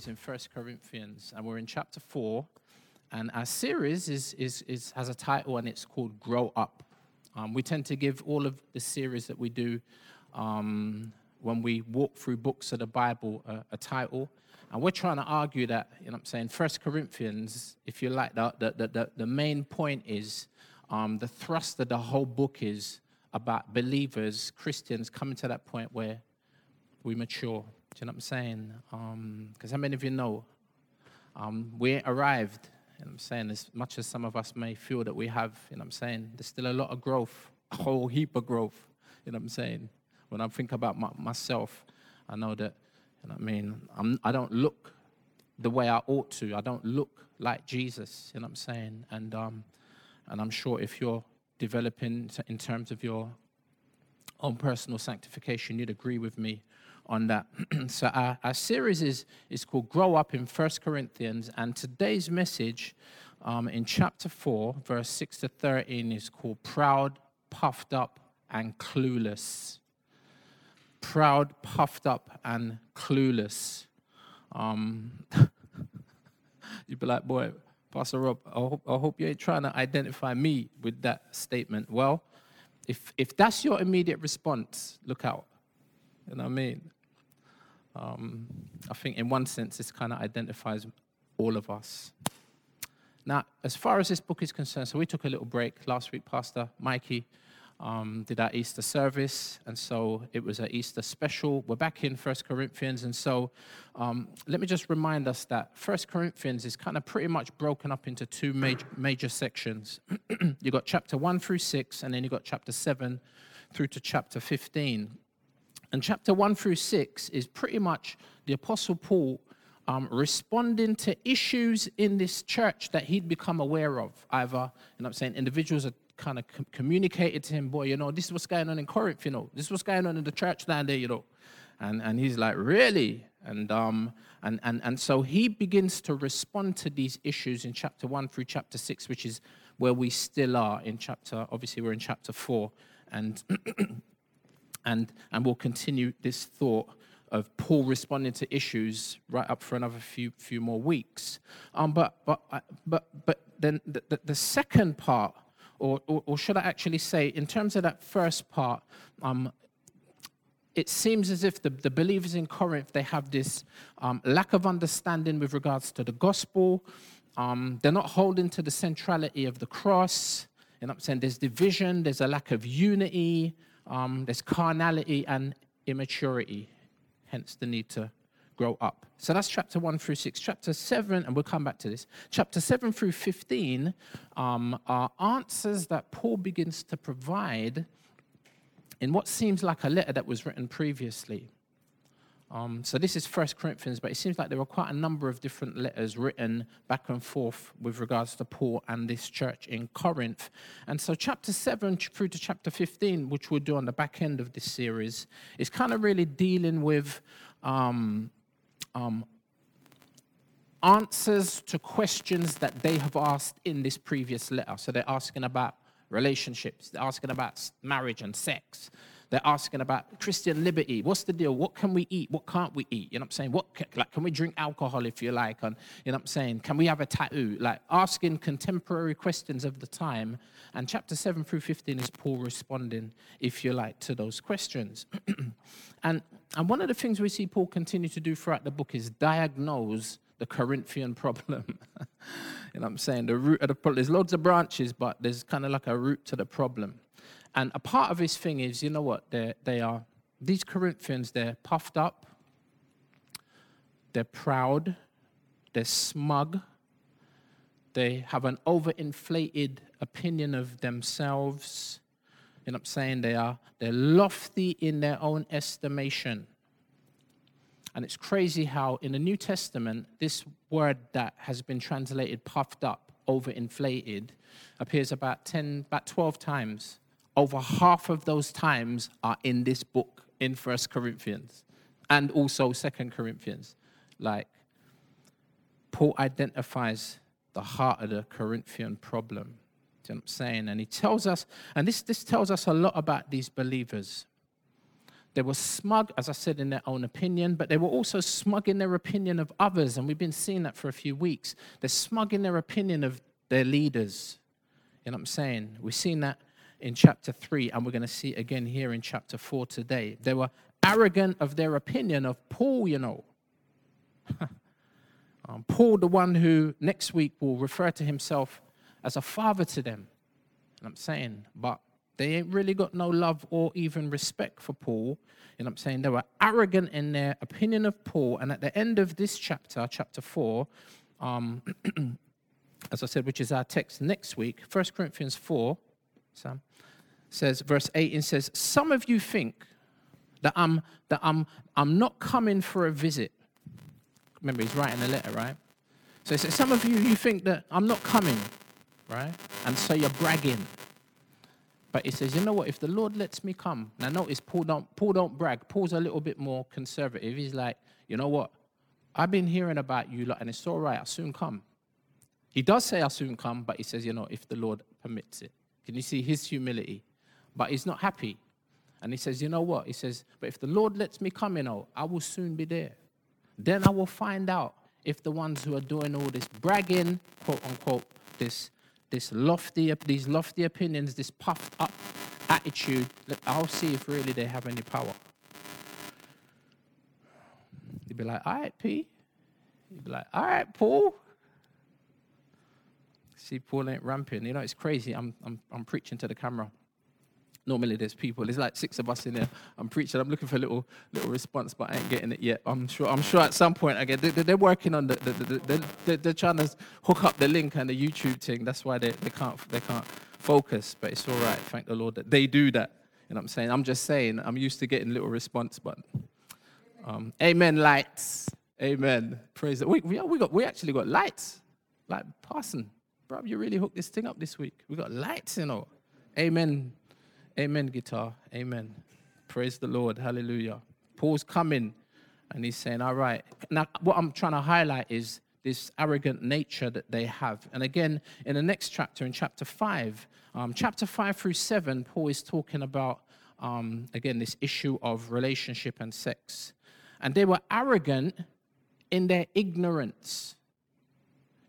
series in First Corinthians, and we're in chapter 4. And our series is, is, is, has a title, and it's called Grow Up. Um, we tend to give all of the series that we do um, when we walk through books of the Bible a, title. And we're trying to argue that, you know I'm saying, First Corinthians, if you like, the, the, the, the main point is um, the thrust of the whole book is about believers, Christians, coming to that point where we mature. Do you know what I'm saying? Because um, how many of you know um, we arrived? You know what I'm saying? As much as some of us may feel that we have, you know what I'm saying? There's still a lot of growth, a whole heap of growth. You know what I'm saying? When I think about my, myself, I know that, you know what I mean? I'm, I don't look the way I ought to. I don't look like Jesus. You know what I'm saying? And um, and I'm sure if you're developing in terms of your own personal sanctification, you'd agree with me on that. so our, our, series is, is called Grow Up in First Corinthians, and today's message um, in chapter 4, verse 6 to 13 is called Proud, Puffed Up, and Clueless. Proud, puffed up, and clueless. Um, you'd be like, boy, Pastor Rob, I hope, I hope you ain't trying to identify me with that statement. Well, if, if that's your immediate response, look out. You know what I mean? Um, I think in one sense, this kind of identifies all of us. Now, as far as this book is concerned, so we took a little break last week, Pastor Mikey um, did our Easter service, and so it was an Easter special. We're back in First Corinthians, and so um, let me just remind us that First Corinthians is kind of pretty much broken up into two major, major sections. you got chapter 1 through 6, and then you got chapter 7 through to chapter 15. And chapter 1 through 6 is pretty much the Apostle Paul um, responding to issues in this church that he'd become aware of. Either, you know I'm saying, individuals are kind of com- communicated to him, boy, you know, this is what's going on in Corinth, you know, this is what's going on in the church down there, you know. And, and he's like, really? And, um, and, and, and so he begins to respond to these issues in chapter 1 through chapter 6, which is where we still are in chapter, obviously, we're in chapter 4. And, and, and we'll continue this thought of Paul responding to issues right up for another few, few more weeks. Um, but, but, but, but then the, the, the second part or, or, or, should I actually say, in terms of that first part, um, it seems as if the, the believers in Corinth, they have this um, lack of understanding with regards to the gospel. Um, they're not holding to the centrality of the cross. Know I'm saying? There's division, there's a lack of unity, um, there's carnality and immaturity, hence the need to grow up. So that's chapter 1 through 6. Chapter 7, and we'll come back to this. Chapter 7 through 15 um, are answers that Paul begins to provide in what seems like a letter that was written previously. Um, so this is First Corinthians, but it seems like there were quite a number of different letters written back and forth with regards to Paul and this church in Corinth. And so chapter 7 through to chapter 15, which we'll do on the back end of this series, is kind of really dealing with um, um, answers to questions that they have asked in this previous letter. So they're asking about relationships, they're asking about marriage and sex. They're asking about Christian liberty. What's the deal? What can we eat? What can't we eat? You know what I'm saying? What can, like can we drink alcohol if you like? And you know what I'm saying? Can we have a tattoo? Like asking contemporary questions of the time. And chapter 7 through 15 is Paul responding, if you like, to those questions. and and one of the things we see Paul continue to do throughout the book is diagnose the Corinthian problem. you know what I'm saying? The root of the problem. There's loads of branches, but there's kind of like a root to the problem. And a part of his thing is, you know what? They're, they are, these Corinthians, they're puffed up, they're proud, they're smug, they have an overinflated opinion of themselves. You know what I'm saying? They are they're lofty in their own estimation. And it's crazy how in the New Testament, this word that has been translated puffed up, overinflated, appears about 10, about 12 times over half of those times are in this book in First Corinthians and also Second Corinthians. Like Paul identifies the heart of the Corinthian problem. Do you know what I'm saying? And he tells us, and this, this tells us a lot about these believers. They were smug, as I said, in their own opinion, but they were also smug in their opinion of others. And we've been seeing that for a few weeks. They're smug in their opinion of their leaders. You know what I'm saying? We've seen that in chapter 3, and we're going to see again here in chapter 4 today. They were arrogant of their opinion of Paul, you know. um, Paul, the one who next week will refer to himself as a father to them. And I'm saying, but they ain't really got no love or even respect for Paul. you And I'm saying they were arrogant in their opinion of Paul. And at the end of this chapter, chapter 4, um, as I said, which is our text next week, 1 Corinthians 4, Sam, says, verse 18 says, Some of you think that I'm that I'm I'm not coming for a visit. Remember, he's writing a letter, right? So he says, Some of you you think that I'm not coming, right? And so you're bragging. But he says, you know what? If the Lord lets me come, now notice Paul don't Paul don't brag. Paul's a little bit more conservative. He's like, you know what? I've been hearing about you, lot, and it's all right. I'll soon come. He does say I'll soon come, but he says, you know, if the Lord permits it. Can you see his humility? But he's not happy. And he says, you know what? He says, but if the Lord lets me come, you oh, know, I will soon be there. Then I will find out if the ones who are doing all this bragging, quote unquote, this this lofty, these lofty opinions, this puffed up attitude, I'll see if really they have any power. You'd be like, all right, P. You'd be like, all right, Paul. See, Paul ain't ramping. You know, it's crazy. I'm, I'm, I'm preaching to the camera. Normally there's people. There's like six of us in there. I'm preaching. I'm looking for a little little response, but I ain't getting it yet. I'm sure. I'm sure at some point I get. They, are working on the. the, the, the they're, trying to hook up the link and the YouTube thing. That's why they, they can't they can't focus. But it's all right. Thank the Lord that they do that. You know what I'm saying? I'm just saying. I'm used to getting little response, but um, amen. Lights. Amen. Praise. The, we we we got we actually got lights. Like Parson, bro, you really hooked this thing up this week. We got lights, you know. Amen. Amen, guitar. Amen. Praise the Lord. Hallelujah. Paul's coming and he's saying, All right. Now, what I'm trying to highlight is this arrogant nature that they have. And again, in the next chapter, in chapter 5, um, chapter 5 through 7, Paul is talking about, um, again, this issue of relationship and sex. And they were arrogant in their ignorance.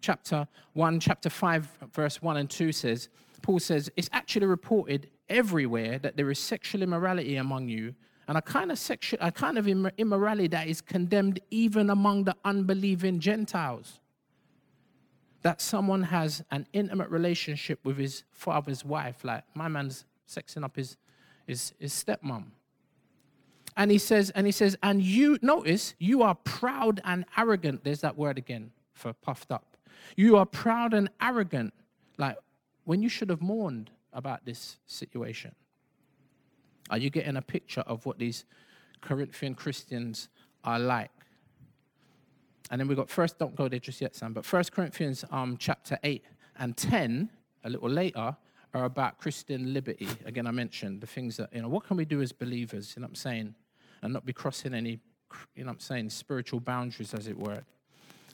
Chapter 1, chapter 5, verse 1 and 2 says, Paul says, It's actually reported everywhere that there is sexual immorality among you, and a kind of sexual, a kind of immorality that is condemned even among the unbelieving Gentiles. That someone has an intimate relationship with his father's wife, like my man's sexing up his, his, his stepmom. And he says, and he says, and you notice you are proud and arrogant. There's that word again for puffed up. You are proud and arrogant, like when you should have mourned about this situation? Are you getting a picture of what these Corinthian Christians are like? And then we got first, don't go there just yet, Sam, but First Corinthians um, chapter 8 and 10, a little later, are about Christian liberty. Again, I mentioned the things that, you know, what can we do as believers, you know what I'm saying? And not be crossing any, you know what I'm saying, spiritual boundaries, as it were.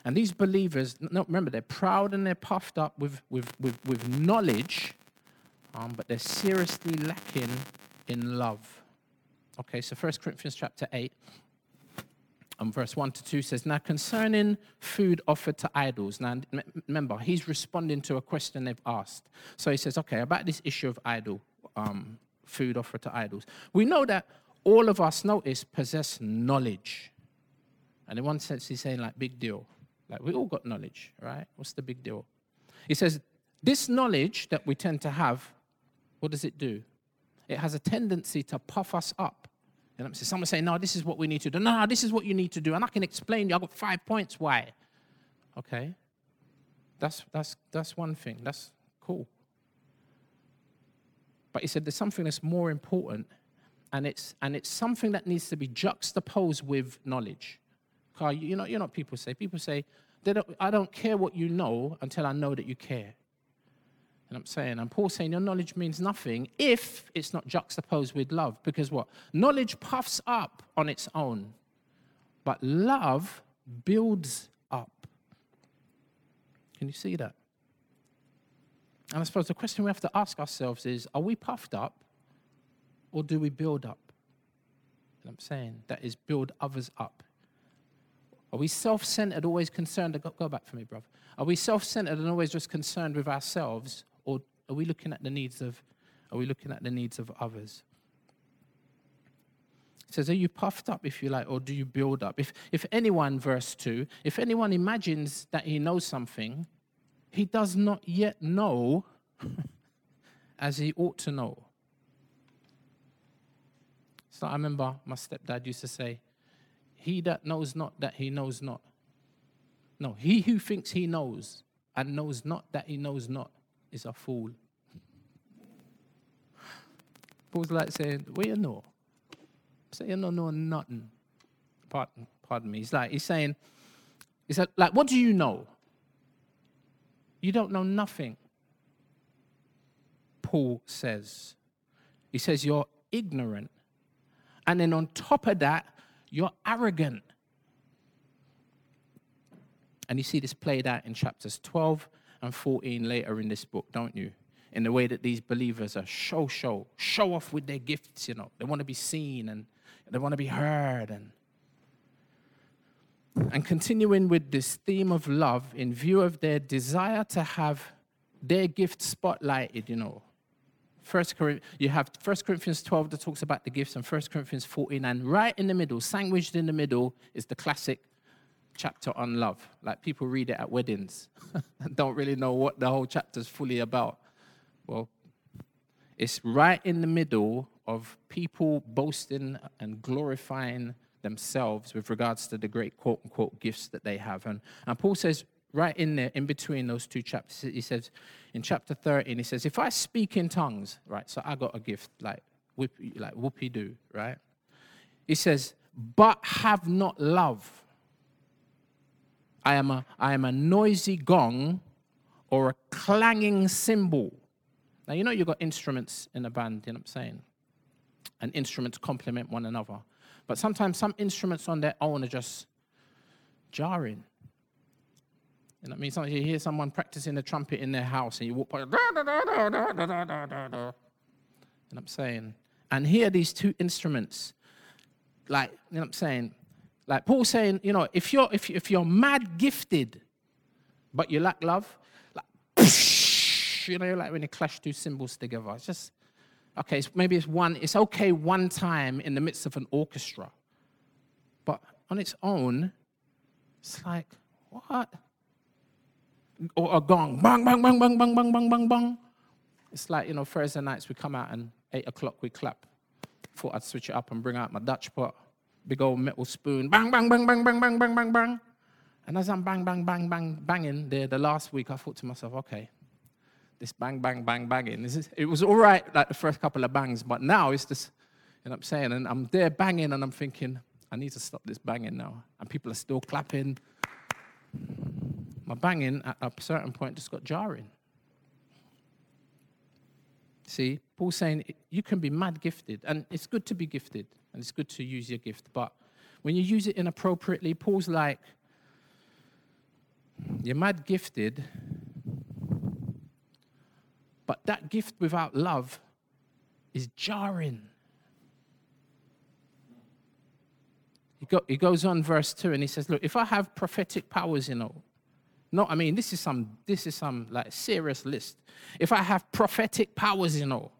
And these believers, no, remember, they're proud and they're puffed up with, with, with, with knowledge um, but they're seriously lacking in love. Okay, so 1 Corinthians chapter 8, and um, verse 1 to 2 says, Now concerning food offered to idols, now remember, he's responding to a question they've asked. So he says, Okay, about this issue of idol, um, food offered to idols. We know that all of us, notice, possess knowledge. And in one sense, he's saying, like, big deal. Like, we all got knowledge, right? What's the big deal? He says, This knowledge that we tend to have what does it do? It has a tendency to puff us up. You know, someone say, no, this is what we need to do. No, this is what you need to do. And I can explain you. I've got five points why. Okay. That's, that's, that's one thing. That's cool. But he said there's something that's more important, and it's, and it's something that needs to be juxtaposed with knowledge. You know, you know what people say? People say, don't, I don't care what you know until I know that you care. And I'm saying, and Paul's saying your knowledge means nothing if it's not juxtaposed with love. Because what? Knowledge puffs up on its own, but love builds up. Can you see that? And I suppose the question we have to ask ourselves is are we puffed up or do we build up? And I'm saying? That is build others up. Are we self centered, always concerned? Go, go back for me, brother. Are we self centered and always just concerned with ourselves? Or are we looking at the needs of, are we looking at the needs of others? It says, Are you puffed up, if you like, or do you build up? If, if anyone, verse 2, if anyone imagines that he knows something, he does not yet know as he ought to know. So I remember my stepdad used to say, He that knows not that he knows not. No, he who thinks he knows and knows not that he knows not is a fool. Paul's like saying, What you know? Say you don't know nothing. Pardon, pardon me. He's like, he's saying, he said, like, what do you know? You don't know nothing. Paul says. He says, You're ignorant. And then on top of that, you're arrogant. And you see this played out in chapters 12 and 14 later in this book, don't you? In the way that these believers are show, show, show off with their gifts, you know. They want to be seen and they want to be heard. And, and continuing with this theme of love in view of their desire to have their gift spotlighted, you know. First you have 1 Corinthians 12 that talks about the gifts, and 1 Corinthians 14, and right in the middle, sandwiched in the middle, is the classic chapter on love. Like people read it at weddings and don't really know what the whole chapter is fully about. Well, it's right in the middle of people boasting and glorifying themselves with regards to the great quote unquote gifts that they have. And, and Paul says, right in there, in between those two chapters, he says, in chapter 13, he says, if I speak in tongues, right, so I got a gift like, whoop, like whoopie doo, right? He says, but have not love. I am a, I am a noisy gong or a clanging cymbal. Now, you know you've got instruments in a band, you know what I'm saying? And instruments complement one another. But sometimes some instruments on their own are just jarring. You know what I mean? Sometimes you hear someone practicing the trumpet in their house and you walk by, da, da, da, da, da, da, da, da, da. What I'm saying? And here these two instruments, like, you know what I'm saying? Like Paul saying, you know, if you're if, if you're mad gifted, but you lack love, like you know, like when you clash two cymbals together. It's just okay, it's, maybe it's one, it's okay one time in the midst of an orchestra. But on its own, it's like, what? Or a gong, bang, bang, bang, bang, bang, bang, bang, bang, bang. It's like, you know, Thursday nights we come out and eight o'clock we clap. Thought I'd switch it up and bring out my Dutch pot, big old metal spoon, bang, bang, bang, bang, bang, bang, bang, bang, bang. And as I'm bang, bang, bang, bang, banging there, the last week, I thought to myself, okay, this bang, bang, bang, banging. Is, it was all right, like the first couple of bangs, but now it's just, you know what I'm saying? And I'm there banging, and I'm thinking, I need to stop this banging now. And people are still clapping. My banging at a certain point just got jarring. See, Paul's saying you can be mad gifted, and it's good to be gifted, and it's good to use your gift, but when you use it inappropriately, Paul's like, you're mad gifted, but that gift without love is jarring. He, go, he goes on, verse 2, and he says, Look, if I have prophetic powers, you know, no, I mean, this is some, this is some like serious list. If I have prophetic powers, you know,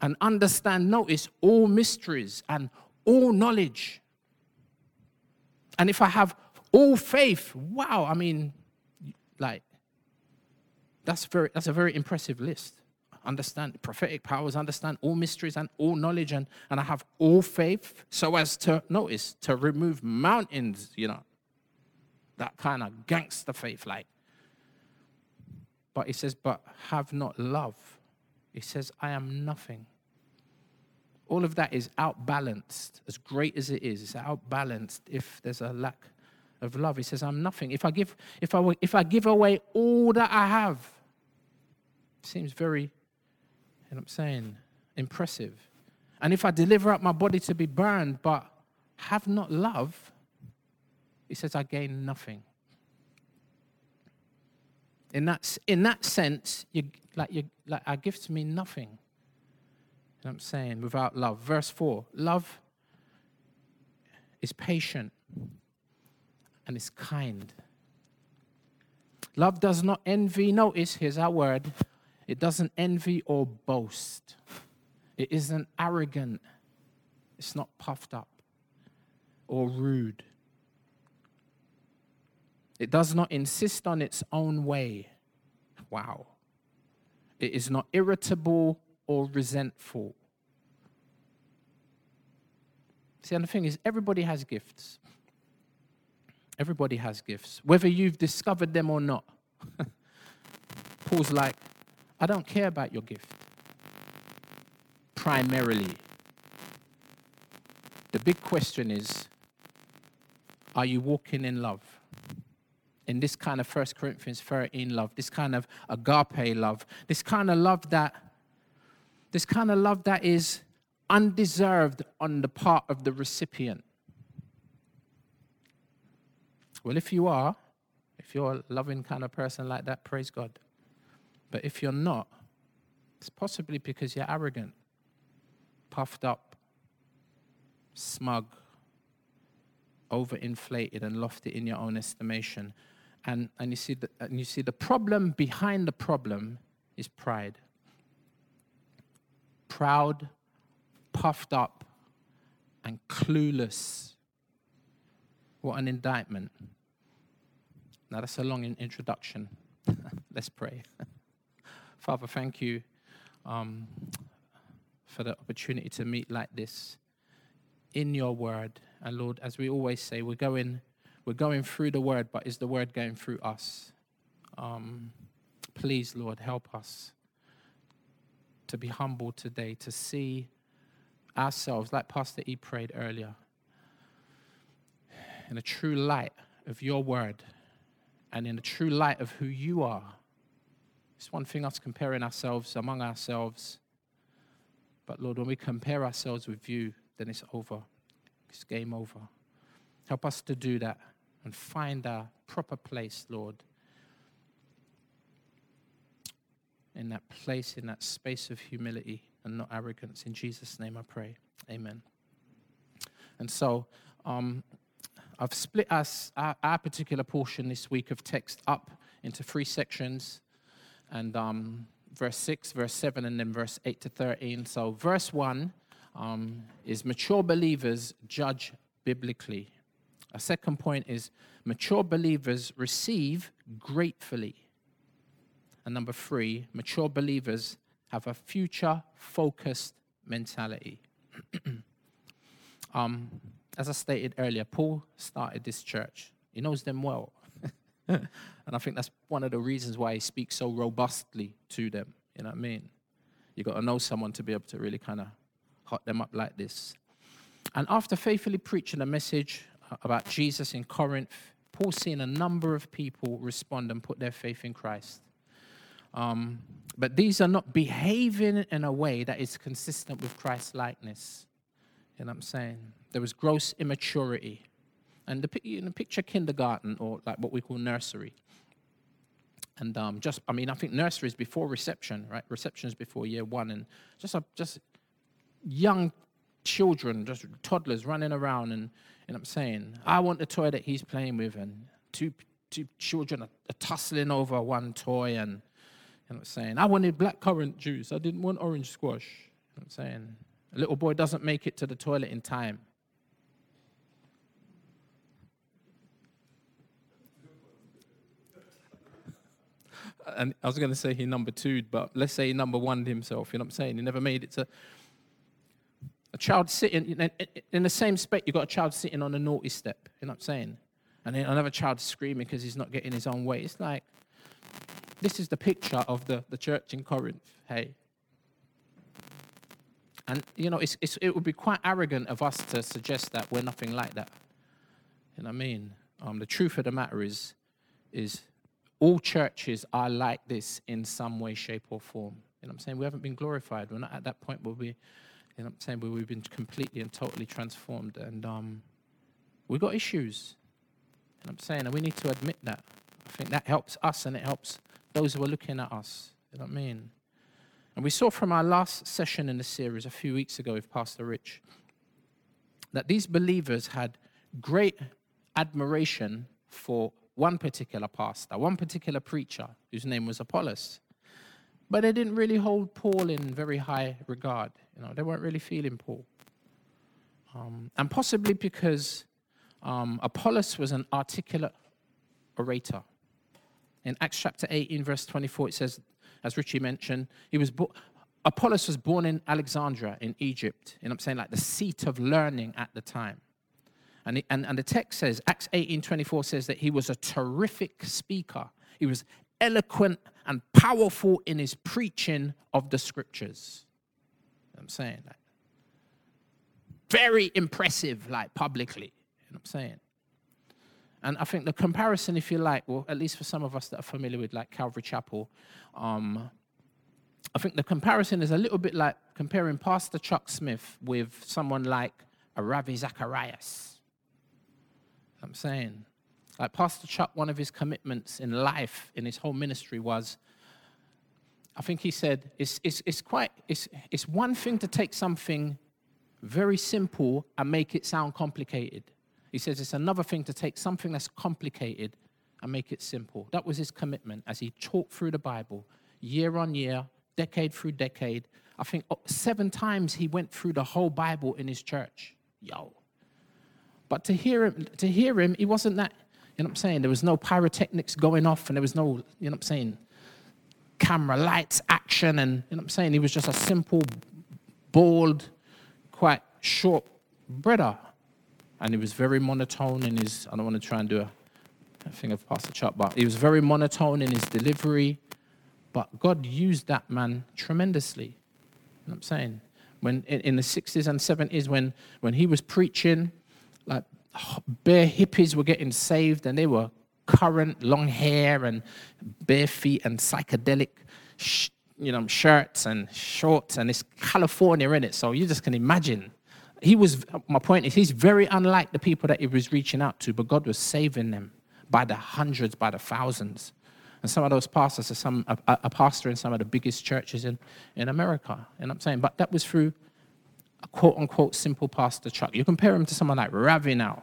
and understand, notice, all mysteries and all knowledge, and if I have all faith, wow, I mean, like, that's, very, that's a very impressive list. Understand prophetic powers, understand all mysteries and all knowledge, and, and I have all faith so as to, notice, to remove mountains, you know. That kind of gangster faith, like. But he says, but have not love. He says, I am nothing. All of that is outbalanced. As great as it is, it's outbalanced if there's a lack of love. He says, I'm nothing. If I give, if I, if I give away all that I have, seems very, you know what I'm saying, impressive. And if I deliver up my body to be burned, but have not love, he says, I gain nothing. In that, in that sense, you, like, you, like our gifts mean nothing. You know what I'm saying? Without love. Verse 4 love is patient, and is kind. Love does not envy. Notice, here's our word it doesn't envy or boast. It isn't arrogant. It's not puffed up or rude. It does not insist on its own way. Wow. It is not irritable or resentful. See, and the thing is, everybody has gifts. Everybody has gifts, whether you've discovered them or not. Paul's like, I don't care about your gift. Primarily. The big question is are you walking in love? In this kind of 1 Corinthians 13 love, this kind of agape love, this kind of love that this kind of love that is undeserved on the part of the recipient. Well, if you are, if you're a loving kind of person like that, praise God. But if you're not, it's possibly because you're arrogant, puffed up, smug, overinflated, and lofty in your own estimation. And, and, you see the, and you see the problem behind the problem is pride. Proud, puffed up, and clueless. What an indictment. Now, that's a long introduction. Let's pray. Father, thank you um, for the opportunity to meet like this in your word. And Lord, as we always say, we're going, we're going through the word, but is the word going through us? Um, please, Lord, help us to be humble today, to see ourselves, like Pastor E prayed earlier, in a true light of your word and in the true light of who you are. It's one thing us comparing ourselves among ourselves. But Lord, when we compare ourselves with you, then it's over. It's game over. Help us to do that and find our proper place, Lord. In that place, in that space of humility and not arrogance. In Jesus' name I pray. Amen. And so, um, I've split us, our, our, particular portion this week of text up into three sections, and um, verse 6, verse 7, and then verse 8 to 13. So, verse 1 um, is mature believers judge biblically. A second point is mature believers receive gratefully. And number three, mature believers have a future focused mentality. um, as I stated earlier, Paul started this church. He knows them well. and I think that's one of the reasons why he speaks so robustly to them. You know what I mean? You got to know someone to be able to really kind of hot them up like this. And after faithfully preaching a message about Jesus in Corinth, Paul's seeing a number of people respond and put their faith in Christ. Um, but these are not behaving in a way that is consistent with Christ's likeness. You know what I'm saying? There was gross immaturity. And the, you know, picture kindergarten or like what we call nursery. And um, just, I mean, I think nursery is before reception, right? Reception is before year one. And just, a, just young children, just toddlers running around. And, what I'm saying? I want the toy that he's playing with. And two, two children are, are tussling over one toy. And, what I'm saying? I wanted black currant juice. I didn't want orange squash. What I'm saying? A little boy doesn't make it to the toilet in time. and I was going to say he number two, but let's say he number one himself. You know what I'm saying? He never made it to. A child sitting in, the same space, you've got a child sitting on a naughty step. You know what I'm saying? And then another child screaming because he's not getting his own way. It's like, this is the picture of the, the church in Corinth. Hey, and, you know, it's, it's, it would be quite arrogant of us to suggest that we're nothing like that. You know what I mean? Um, the truth of the matter is, is all churches are like this in some way, shape, or form. You know what I'm saying? We haven't been glorified. We're not at that point where we, you know what I'm saying, where we've been completely and totally transformed. And um, we've got issues. Know I'm saying? And we need to admit that. I think that helps us and it helps those who are looking at us. You know what I mean? And we saw from our last session in the series a few weeks ago with Pastor Rich that these believers had great admiration for one particular pastor, one particular preacher whose name was Apollos. But they didn't really hold Paul in very high regard. You know, they weren't really feeling Paul. Um, and possibly because um, Apollos was an articulate orator. In Acts chapter 18, verse 24, it says, as Richie mentioned, he was bo- Apollos was born in Alexandria in Egypt. You know I'm saying? Like the seat of learning at the time. And, and, and the text says, Acts 18, 24 says that he was a terrific speaker. He was eloquent and powerful in his preaching of the scriptures. You know I'm saying? Like, very impressive, like publicly. You know I'm saying? And I think the comparison, if you like, well, at least for some of us that are familiar with like Calvary Chapel, um, I think the comparison is a little bit like comparing Pastor Chuck Smith with someone like a Ravi Zacharias. I'm saying, like Pastor Chuck, one of his commitments in life, in his whole ministry, was I think he said, it's, it's, it's quite, it's, it's one thing to take something very simple and make it sound complicated. He says it's another thing to take something that's complicated and make it simple. That was his commitment as he talked through the Bible year on year, decade through decade. I think oh, seven times he went through the whole Bible in his church. Yo. But to hear him, to hear him, he wasn't that, you know what I'm saying? There was no pyrotechnics going off and there was no, you know what I'm saying, camera lights, action, and you know what I'm saying? He was just a simple, bald, quite short brother. And he was very monotone in his, I don't want to try and do a, thing of Pastor Chuck, but he was very monotone in his delivery. But God used that man tremendously. You know what I'm saying? When in the 60s and 70s, when, when he was preaching, like bare hippies were getting saved and they were current, long hair and bare feet and psychedelic sh- you know, shirts and shorts, and it's California in it. So you just can imagine. He was, my point is, he's very unlike the people that he was reaching out to, but God was saving them by the hundreds, by the thousands. And some of those pastors are some, a, a pastor in some of the biggest churches in, in America. And I'm saying, but that was through quote unquote simple pastor Chuck. You compare him to someone like Ravi now.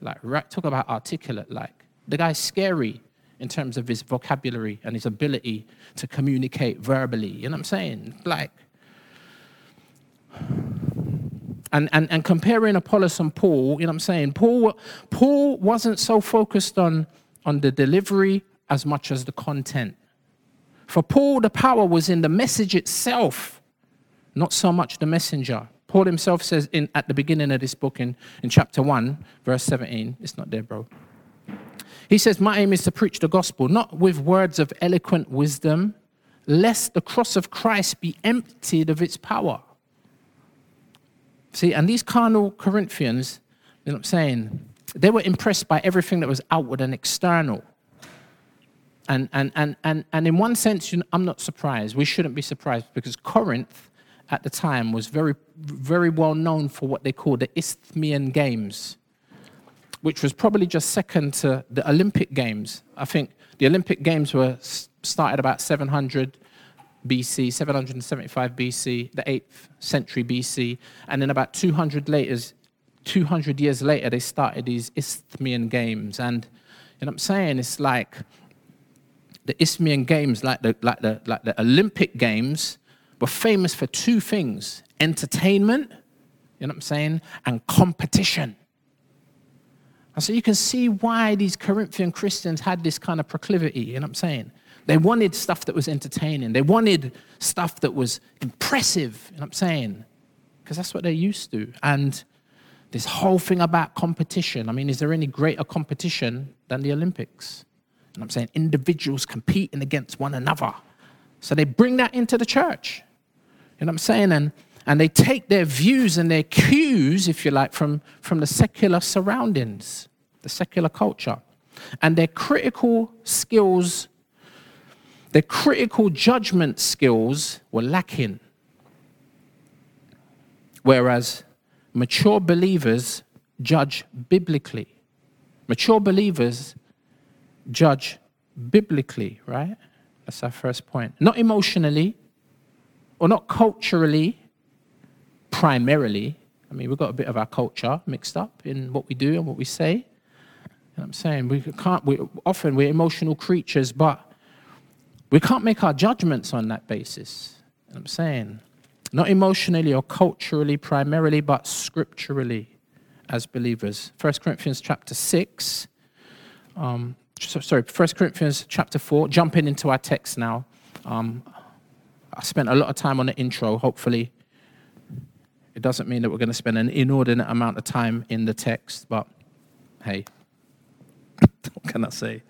Like, talk about articulate, like, the guy's scary in terms of his vocabulary and his ability to communicate verbally. You know what I'm saying? Like, and, and, and comparing Apollos and Paul, you know what I'm saying? Paul, Paul wasn't so focused on, on the delivery as much as the content. For Paul, the power was in the message itself, not so much the messenger. Paul himself says in, at the beginning of this book in, in chapter 1, verse 17, it's not there, bro. He says, My aim is to preach the gospel, not with words of eloquent wisdom, lest the cross of Christ be emptied of its power. See, and these carnal Corinthians, you know what I'm saying? They were impressed by everything that was outward and external. And, and, and, and, and in one sense, you know, I'm not surprised. We shouldn't be surprised because Corinth at the time was very, very well known for what they called the Isthmian Games which was probably just second to the Olympic Games. I think the Olympic Games were started about 700 BC, 775 BC, the 8th century BC, and then about 200 later, 200 years later, they started these Isthmian Games. And you know what I'm saying? It's like the Isthmian Games, like the, like the, like the Olympic Games, were famous for two things entertainment, you know what I'm saying, and competition. And so you can see why these Corinthian Christians had this kind of proclivity, you know what I'm saying? They wanted stuff that was entertaining. They wanted stuff that was impressive, you know what I'm saying? Because that's what they're used to. And this whole thing about competition, I mean, is there any greater competition than the Olympics? You know what I'm saying? Individuals competing against one another. So they bring that into the church. You know what I'm saying? And and they take their views and their cues, if you like, from, from the secular surroundings, the secular culture. And their critical skills, their critical judgment skills were lacking. Whereas mature believers judge biblically. Mature believers judge biblically, right? That's our first point. Not emotionally or not culturally primarily, I mean, we've got a bit of our culture mixed up in what we do and what we say. I'm saying? We can't, we, often we're emotional creatures, but we can't make our judgments on that basis. I'm saying? Not emotionally or culturally primarily, but scripturally as believers. 1 Corinthians chapter 6. Um, so, sorry, 1 Corinthians chapter 4. Jumping into our text now. Um, I spent a lot of time on the intro. Hopefully, it doesn't mean that we're going to spend an inordinate amount of time in the text, but hey, what can I say?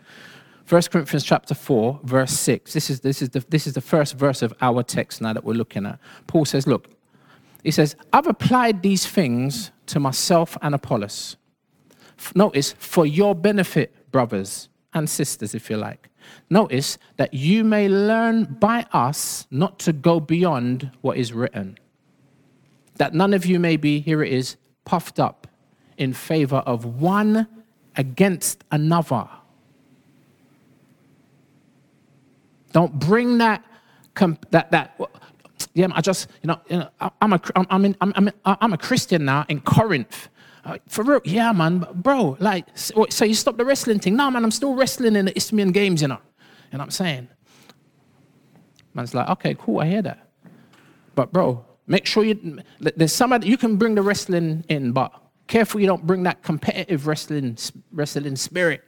1 Corinthians chapter 4, verse 6. This is, this, is the, this is the first verse of our text now that we're looking at. Paul says, Look, he says, I've applied these things to myself and Apollos. Notice, for your benefit, brothers and sisters, if you like. Notice that you may learn by us not to go beyond what is written. That none of you may be, here it is, puffed up in favor of one against another. Don't bring that, that, that, yeah, I just, you know, you know I'm, a, I'm, in, I'm, I'm, I'm a Christian now in Corinth. Uh, for real, yeah, man, bro. Like, so, you stop the wrestling thing? No, man, I'm still wrestling in the Isthmian Games, you know. You know what I'm saying? Man's like, okay, cool, I hear that. But, bro, make sure you, there's some, you can bring the wrestling in, but careful you don't bring that competitive wrestling, wrestling spirit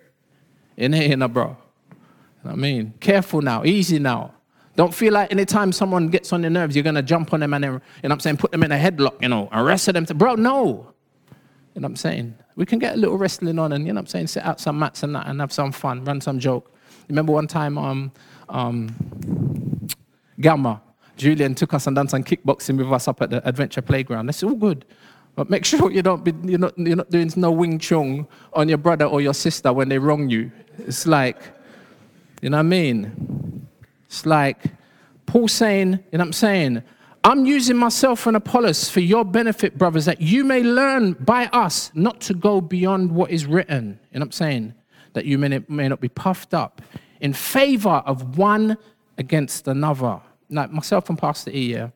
in here, you know, bro. You know I mean? Careful now, easy now. Don't feel like anytime someone gets on your nerves, you're going to jump on them and, you know what I'm saying, put them in a headlock, you know, arrest them. To, bro, no. You know what I'm saying? We can get a little wrestling on and, you know what I'm saying, sit out some mats and that and have some fun, run some joke. Remember one time, um, um, Gamma, Julian took us and done some kickboxing with us up at the adventure playground. That's all good. But make sure you don't be, you're, not, you're not doing no Wing Chun on your brother or your sister when they wrong you. It's like, you know what I mean? It's like Paul saying, you know what I'm saying? I'm using myself and Apollos for your benefit, brothers, that you may learn by us not to go beyond what is written. And I'm saying? That you may, may not be puffed up in favor of one against another. Like myself and Pastor E, yeah,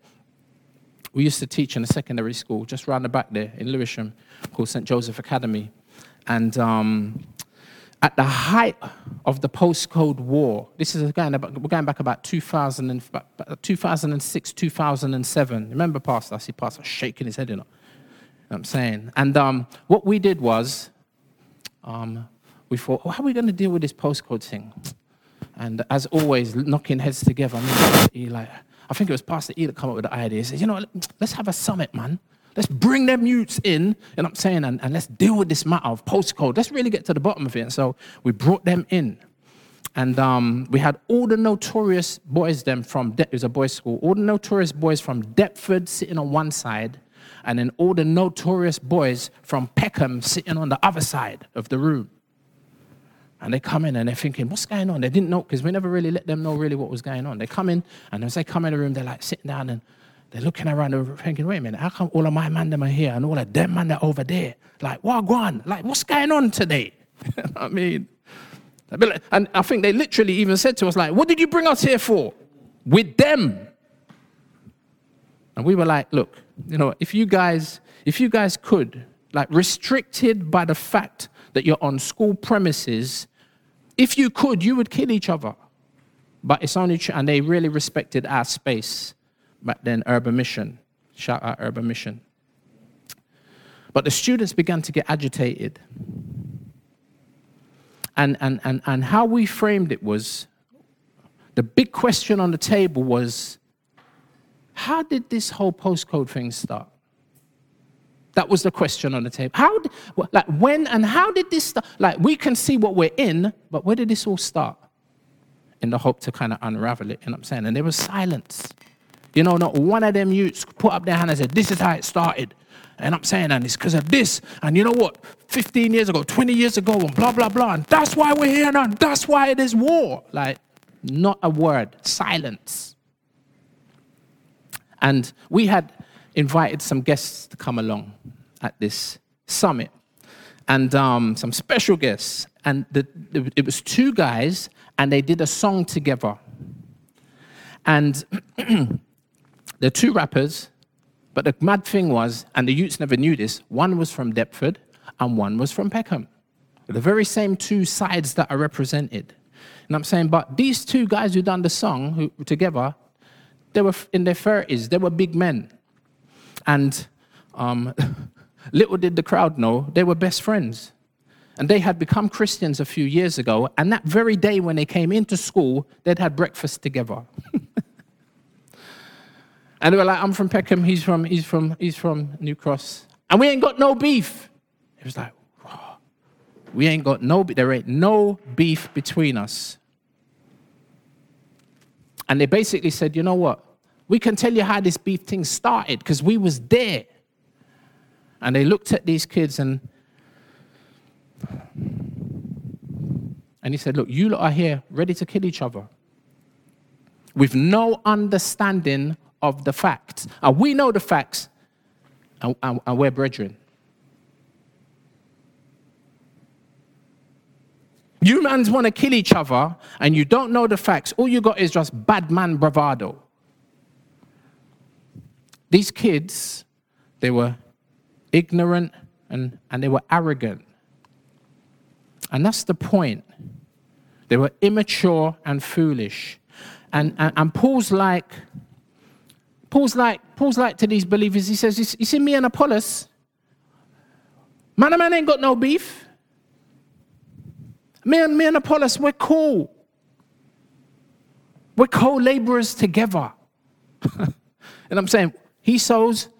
we used to teach in a secondary school just round the back there in Lewisham called St. Joseph Academy. And um, at the height of the postcode war, this is again, we're going back about 2000 and, 2006, 2007. Remember, Pastor? I see Pastor shaking his head, you know. I'm saying. And um, what we did was, um, we thought, how are we going to deal with this postcode thing? And as always, knocking heads together. I, mean, like, I think it was Pastor E that came up with the idea. He said, you know, let's have a summit, man. Let's bring them youths in, know I'm saying, and, and let's deal with this matter of postcode. Let's really get to the bottom of it. And so we brought them in. And um, we had all the notorious boys them from, De- it was a boys' school, all the notorious boys from Deptford sitting on one side, and then all the notorious boys from Peckham sitting on the other side of the room. And they come in and they're thinking, what's going on? They didn't know, because we never really let them know really what was going on. They come in, and as they come in the room, they're like sitting down and they're looking around and thinking, wait a minute, how come all of my them are here and all of them man are over there? Like, what going Like, what's going on today? I mean, and I think they literally even said to us, like, what did you bring us here for? With them. And we were like, look, you know, if you guys, if you guys could, like restricted by the fact that you're on school premises, if you could, you would kill each other. But it's only, and they really respected our space back then, Urban Mission. Shout out Urban Mission. But the students began to get agitated. And, and, and, and how we framed it was the big question on the table was how did this whole postcode thing start? That was the question on the table. How, like, when and how did this start? Like, we can see what we're in, but where did this all start? In the hope to kind of unravel it, you know what I'm saying? And there was silence. You know, not one of them youths put up their hand and said, This is how it started. And I'm saying, and it's because of this. And you know what? 15 years ago, 20 years ago, and blah, blah, blah. And that's why we're here now. That's why it is war. Like, not a word, silence. And we had invited some guests to come along at this summit, and um, some special guests. And the, it was two guys, and they did a song together. And There are two rappers, But the mad thing was, and the youths never knew this, one was from Deptford and one was from Peckham. The very same two sides that are represented. And I'm saying, but these two guys who done the song who, together, they were in their 30s, they were big men. And um, little did the crowd know, they were best friends. And they had become Christians a few years ago. And that very day when they came into school, they'd had breakfast together. and they were like, I'm from Peckham, he's from, he's from, he's from New Cross. And we ain't got no beef. It was like, we ain't got no, there ain't no beef between us. And they basically said, you know what? We can tell you how this beef thing started because we was there. And they looked at these kids and and he said, Look, you lot are here ready to kill each other with no understanding of the facts. And we know the facts, and, and, and we're brethren. You mans want to kill each other and you don't know the facts. All you got is just bad man bravado. These kids, they were ignorant and, and they were arrogant. And that's the point. They were immature and foolish. And, and, and Paul's like, Paul's like, Paul's like to these believers, he says, You see me and Apollos? Man and man ain't got no beef. Me and, me and Apollos, we're cool. We're co laborers together. and I'm saying, he sows,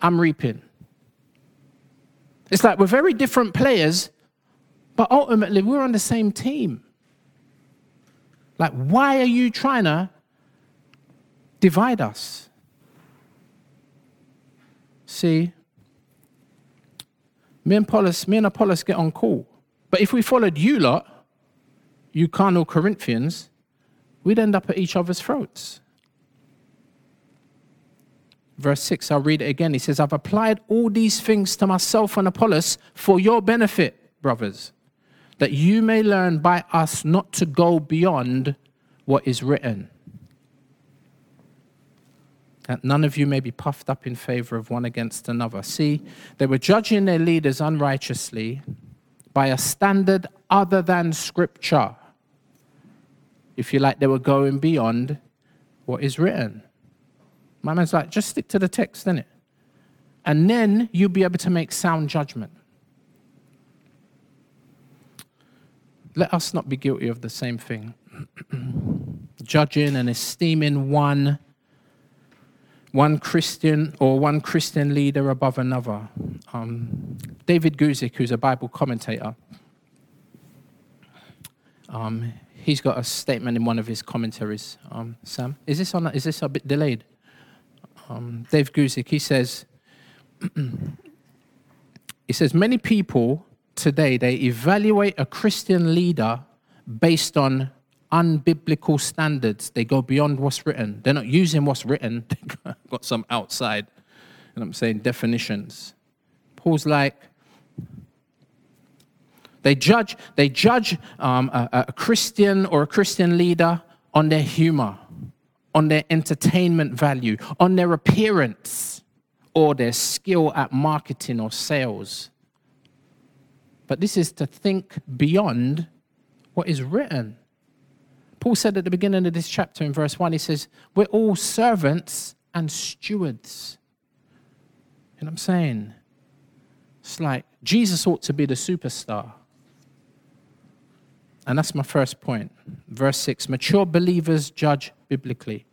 I'm reaping. It's like we're very different players, but ultimately we're on the same team. Like, why are you trying to divide us? See, me and Apollos, me and Apollos get on cool. But if we followed you lot, you carnal Corinthians, we'd end up at each other's throats. Verse 6, I'll read it again. He says, I've applied all these things to myself and Apollos for your benefit, brothers, that you may learn by us not to go beyond what is written. That none of you may be puffed up in favor of one against another. See, they were judging their leaders unrighteously by a standard other than Scripture. If you like, they were going beyond what is written. My man's like, just stick to the text, innit? And then you'll be able to make sound judgment. Let us not be guilty of the same thing. Judging and esteeming one one Christian or one Christian leader above another. Um, David Guzik, who's a Bible commentator, um, he's got a statement in one of his commentaries. Um, Sam, is this on? Is this a bit delayed? Um, Dave Guzik, he says, he says many people today they evaluate a Christian leader based on unbiblical standards. They go beyond what's written. They're not using what's written. Got some outside, and I'm saying definitions. Paul's like, they judge, they judge um, a, a Christian or a Christian leader on their humor, on their entertainment value, on their appearance, or their skill at marketing or sales. But this is to think beyond what is written. Paul said at the beginning of this chapter in verse 1, he says, We're all servants and stewards. You know what I'm saying? It's like Jesus ought to be the superstar. And that's my first point. Verse 6 mature believers judge biblically.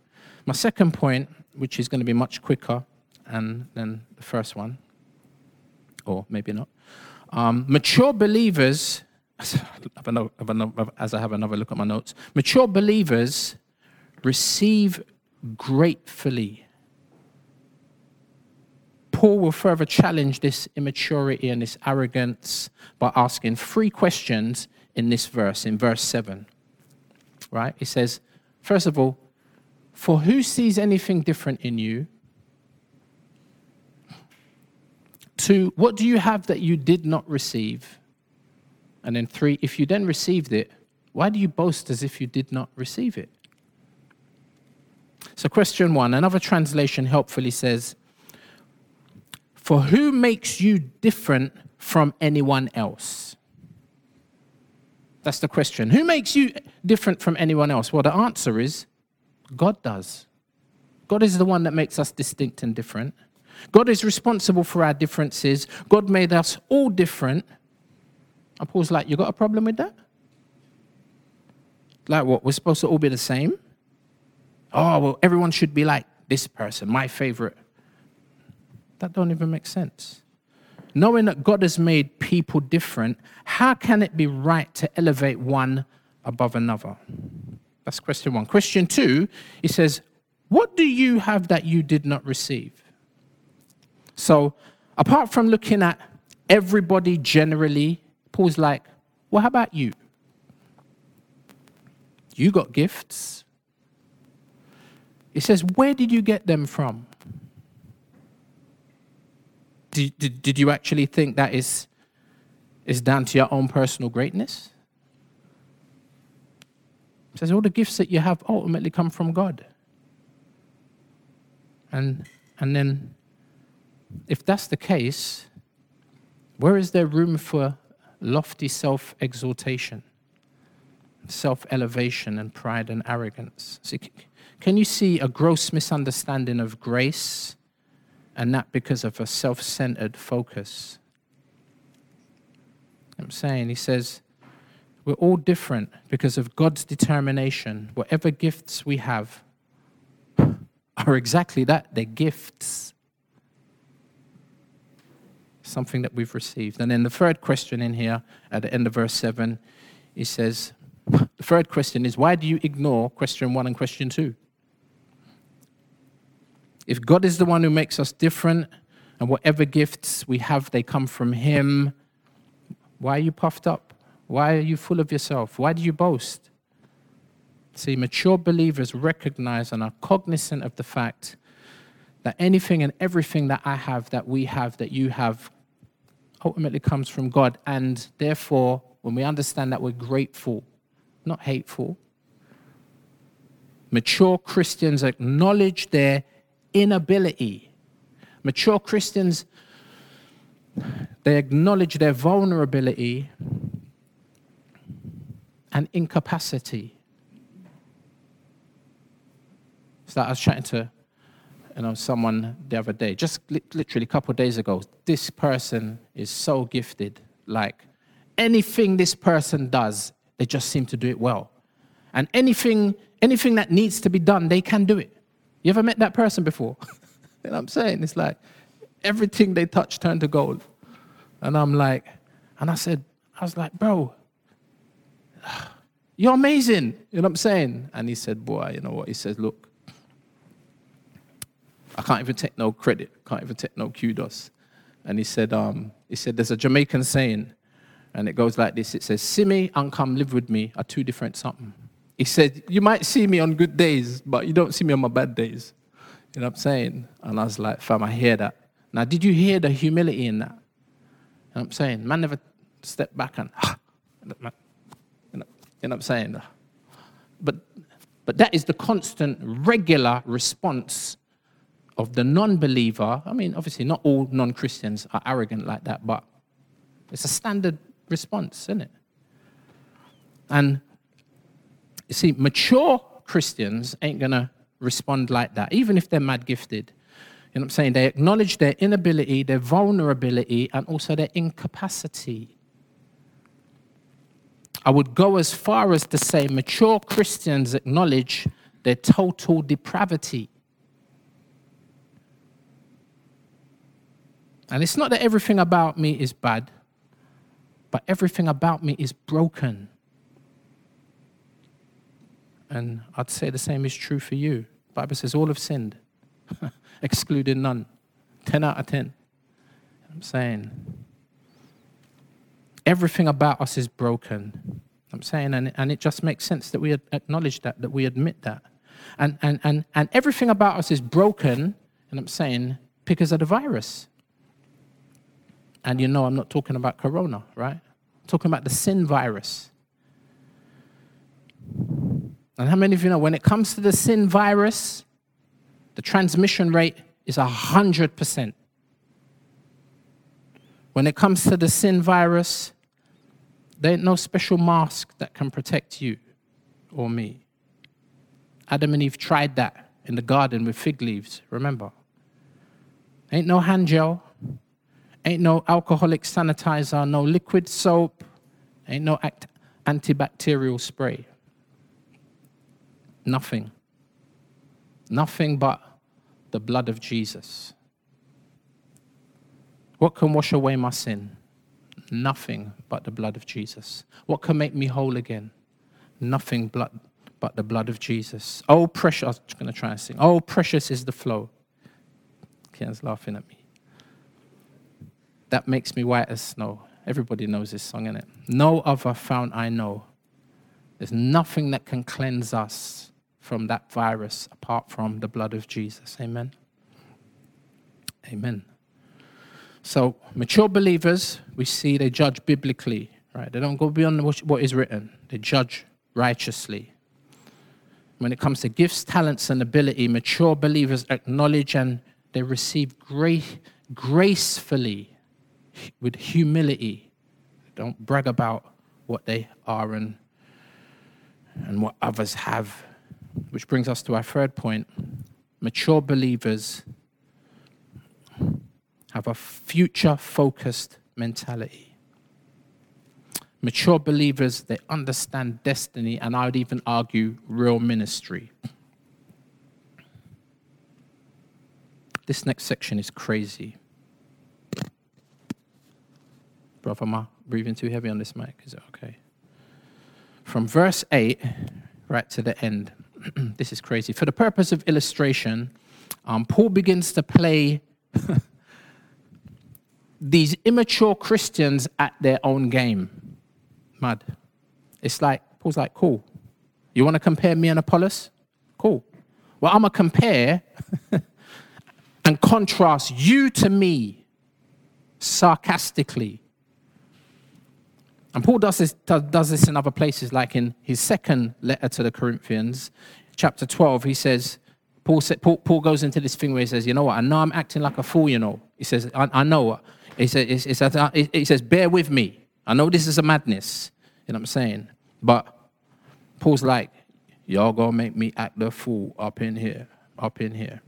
My second point, which is going to be much quicker and than the first one, or maybe not. Um, mature believers as I have another look at my notes, mature believers receive gratefully. Paul will further challenge this immaturity and this arrogance by asking three questions in this verse, in verse 7. Right? He says, first of all, for who sees anything different in you? Two, what do you have that you did not receive? And then three, if you then received it, why do you boast as if you did not receive it? So, question one another translation helpfully says, For who makes you different from anyone else? That's the question. Who makes you different from anyone else? Well, the answer is God does. God is the one that makes us distinct and different. God is responsible for our differences. God made us all different. And Paul's like, You got a problem with that? Like what? We're supposed to all be the same? Oh, well, everyone should be like this person, my favorite. That don't even make sense. Knowing that God has made people different, how can it be right to elevate one above another? That's question one. Question two, he says, What do you have that you did not receive? So, apart from looking at everybody generally, Paul's like, Well, how about you? You got gifts. He says, Where did you get them from? Did, did, did you actually think that is, is down to your own personal greatness? He says, All the gifts that you have ultimately come from God. And, and then, if that's the case, where is there room for lofty self exaltation, self elevation, and pride and arrogance? See, can you see a gross misunderstanding of grace and that because of a self centered focus? I'm saying, he says, we're all different because of God's determination. Whatever gifts we have are exactly that they're gifts. Something that we've received. And then the third question in here at the end of verse 7, he says, the third question is, why do you ignore question one and question two? If God is the one who makes us different, and whatever gifts we have, they come from Him, why are you puffed up? Why are you full of yourself? Why do you boast? See, mature believers recognize and are cognizant of the fact that anything and everything that I have, that we have, that you have, ultimately comes from God. And therefore, when we understand that, we're grateful, not hateful. Mature Christians acknowledge their inability. Mature Christians, they acknowledge their vulnerability and incapacity. So I was chatting to you know, someone the other day, just li- literally a couple of days ago. This person is so gifted. Like anything this person does, they just seem to do it well. And anything, anything that needs to be done, they can do it. You ever met that person before? you know what I'm saying? It's like everything they touch turned to gold. And I'm like, and I said, I was like, bro, you're amazing. You know what I'm saying? And he said, boy, you know what? He says, look, I can't even take no credit, can't even take no kudos. And he said, um, he said, there's a Jamaican saying, and it goes like this. It says, me and come live with me are two different something. He said, You might see me on good days, but you don't see me on my bad days. You know what I'm saying? And I was like, Fam, I hear that. Now, did you hear the humility in that? You know what I'm saying? Man never stepped back and, ah. you know, you know what I'm saying? But, but that is the constant, regular response of the non believer. I mean, obviously, not all non Christians are arrogant like that, but it's a standard response, isn't it? And see, mature Christians ain't going to respond like that, even if they're mad gifted. You know what I'm saying? They acknowledge their inability, their vulnerability, and also their incapacity. I would go as far as to say mature Christians acknowledge their total depravity. And it's not that everything about me is bad, but everything about me is broken. And I'd say the same is true for you. The Bible says all have sinned, excluding none. 10 out of 10. I'm saying everything about us is broken. I'm saying, and, and it just makes sense that we acknowledge that, that we admit that. And, and, and, and everything about us is broken, and I'm saying, because of the virus. And you know, I'm not talking about corona, right? I'm talking about the sin virus. And how many of you know when it comes to the sin virus, the transmission rate is 100%. When it comes to the sin virus, there ain't no special mask that can protect you or me. Adam and Eve tried that in the garden with fig leaves, remember? Ain't no hand gel, ain't no alcoholic sanitizer, no liquid soap, ain't no antibacterial spray. Nothing. Nothing but the blood of Jesus. What can wash away my sin? Nothing but the blood of Jesus. What can make me whole again? Nothing but, but the blood of Jesus. Oh, precious. I was going to try and sing. Oh, precious is the flow. Kian's laughing at me. That makes me white as snow. Everybody knows this song, innit? No other fount I know. There's nothing that can cleanse us from that virus apart from the blood of Jesus. Amen. Amen. So, mature believers, we see they judge biblically, right? They don't go beyond what is written, they judge righteously. When it comes to gifts, talents, and ability, mature believers acknowledge and they receive grace, gracefully with humility. Don't brag about what they are and, and what others have. Which brings us to our third point. Mature believers have a future focused mentality. Mature believers, they understand destiny, and I would even argue real ministry. This next section is crazy. Brother, am I breathing too heavy on this mic? Is it okay? From verse 8 right to the end. this is crazy. For the purpose of illustration, um, Paul begins to play these immature Christians at their own game. Mad. It's like, Paul's like, cool. You want to compare me and Apollos? Cool. Well, I'm going to compare and contrast you to me sarcastically. And Paul does this, does this in other places, like in his second letter to the Corinthians, chapter 12. He says, Paul, said, Paul, Paul goes into this thing where he says, You know what? I know I'm acting like a fool, you know. He says, I, I know. He says, he, says, he says, Bear with me. I know this is a madness. You know what I'm saying? But Paul's like, Y'all gonna make me act the fool up in here, up in here.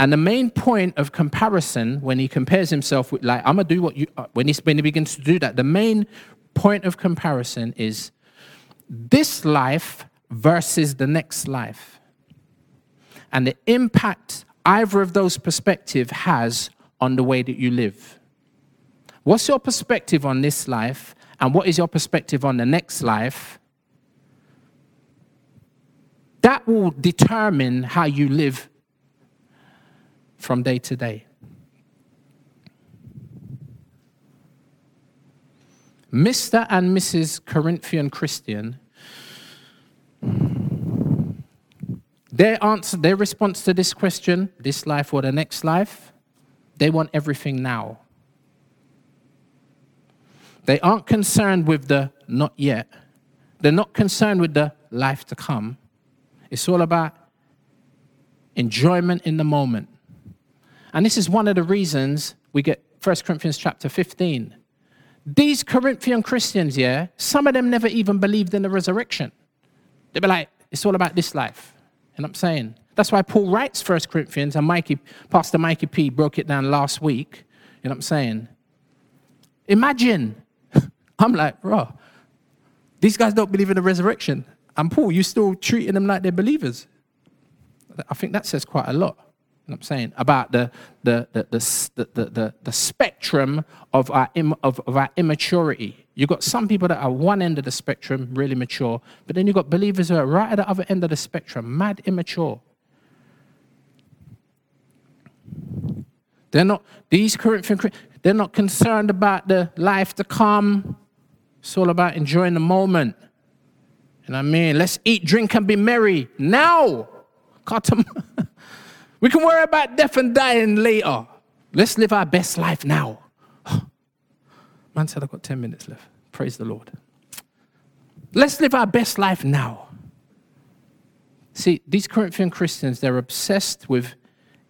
And the main point of comparison, when he compares himself with, like, I'm gonna do what you, uh, when he, when he begins to do that, the main point of comparison is this life versus the next life. And the impact either of those perspectives has on the way that you live. What's your perspective on this life, and what is your perspective on the next life? That will determine how you live from day to day. Mr. and Mrs. Corinthian Christian, their answer, their response to this question, this life or the next life, they want everything now. They aren't concerned with the not yet. They're not concerned with the life to come. It's all about enjoyment in the moment. And this is one of the reasons we get 1 Corinthians chapter 15. These Corinthian Christians, yeah, some of them never even believed in the resurrection. They'd be like, it's all about this life. What I'm saying? That's why Paul writes 1 Corinthians, and Mikey, Pastor Mikey P broke it down last week. You know what I'm saying? Imagine, I'm like, bro, these guys don't believe in the resurrection. And Paul, you're still treating them like they're believers. I think that says quite a lot. I'm saying about the, the, the, the, the, the, the spectrum of our, Im, of, of our immaturity. You've got some people that are one end of the spectrum, really mature, but then you've got believers who are right at the other end of the spectrum, mad immature. They're not, these Corinthian, they're not concerned about the life to come. It's all about enjoying the moment. What I mean? Let's eat, drink, and be merry now. Cut them. We can worry about death and dying later. Let's live our best life now. Man said, I've got 10 minutes left. Praise the Lord. Let's live our best life now. See, these Corinthian Christians, they're obsessed with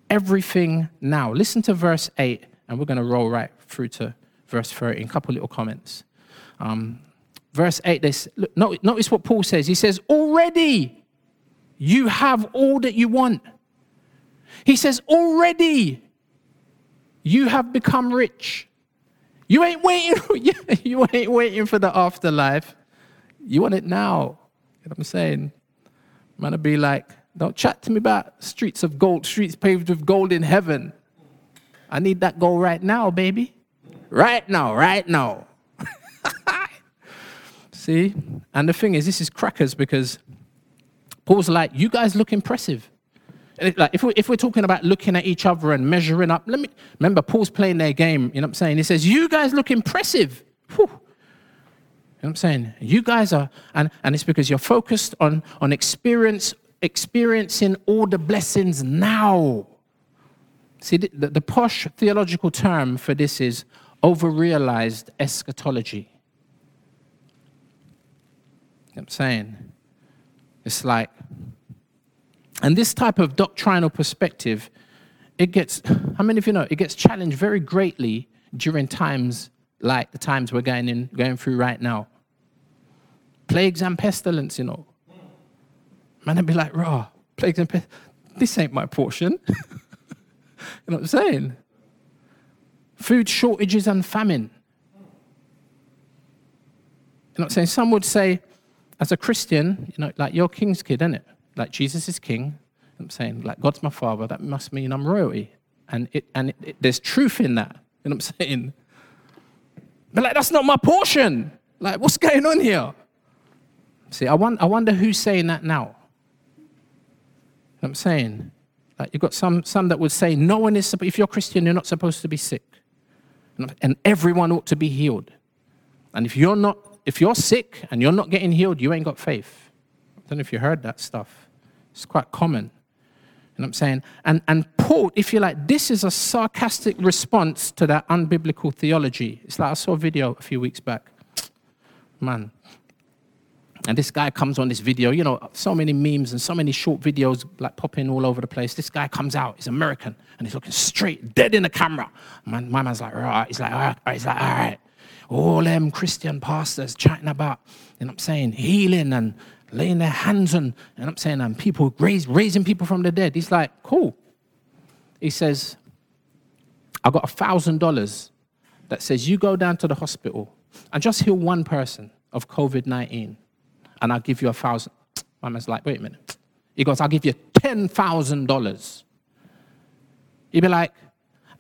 everything now. Listen to verse 8, and we're going to roll right through to verse 13, a couple little comments. Um, verse 8, this, look, notice what Paul says. He says, Already you have all that you want. He says, Already you have become rich. You ain't waiting, you ain't waiting for the afterlife. You want it now. You know what I'm saying? Man, I'd be like, don't chat to me about streets of gold, streets paved with gold in heaven. I need that gold right now, baby. Right now, right now. See? And the thing is, this is crackers because Paul's like, you guys look impressive. Like if, we, if we're talking about looking at each other and measuring up, let me remember Paul's playing their game, you know what I'm saying? He says, You guys look impressive. Whew. You know what I'm saying? You guys are, and, and it's because you're focused on, on experience, experiencing all the blessings now. See, the, the, posh theological term for this is over-realized eschatology. You know what I'm saying? It's like, and this type of doctrinal perspective, it gets, how many of you know, it gets challenged very greatly during times like the times we're going, in, going through right now. Plagues and pestilence, you know. Man, I'd be like, raw, plagues and pestilence. This ain't my portion. you know what I'm saying? Food shortages and famine. You know what I'm saying? Some would say, as a Christian, you know, like you're king's kid, isn't it? Like Jesus is king. I'm saying, like God's my father, that must mean I'm royalty. And, it, and it, it, there's truth in that. You know what I'm saying? But like, that's not my portion. Like, what's going on here? See, I, want, I wonder who's saying that now. I'm saying? Like, you've got some, some that would say, no one is, if you're Christian, you're not supposed to be sick. And everyone ought to be healed. And if you're not if you're sick and you're not getting healed, you ain't got faith. I don't know if you heard that stuff. It's quite common. You know I'm saying? And, and Paul, if you like, this is a sarcastic response to that unbiblical theology. It's like I saw a video a few weeks back. Man. And this guy comes on this video, you know, so many memes and so many short videos like popping all over the place. This guy comes out, he's American, and he's looking straight, dead in the camera. Man, my man's like, right. He's like, all right. He's like, all right all them Christian pastors chatting about, you know what I'm saying, healing and laying their hands on, and I'm saying, I'm people raise, raising people from the dead. He's like, cool. He says, I got a thousand dollars that says you go down to the hospital and just heal one person of COVID 19, and I'll give you a thousand. My man's like, wait a minute. He goes, I'll give you $10,000. He'd be like,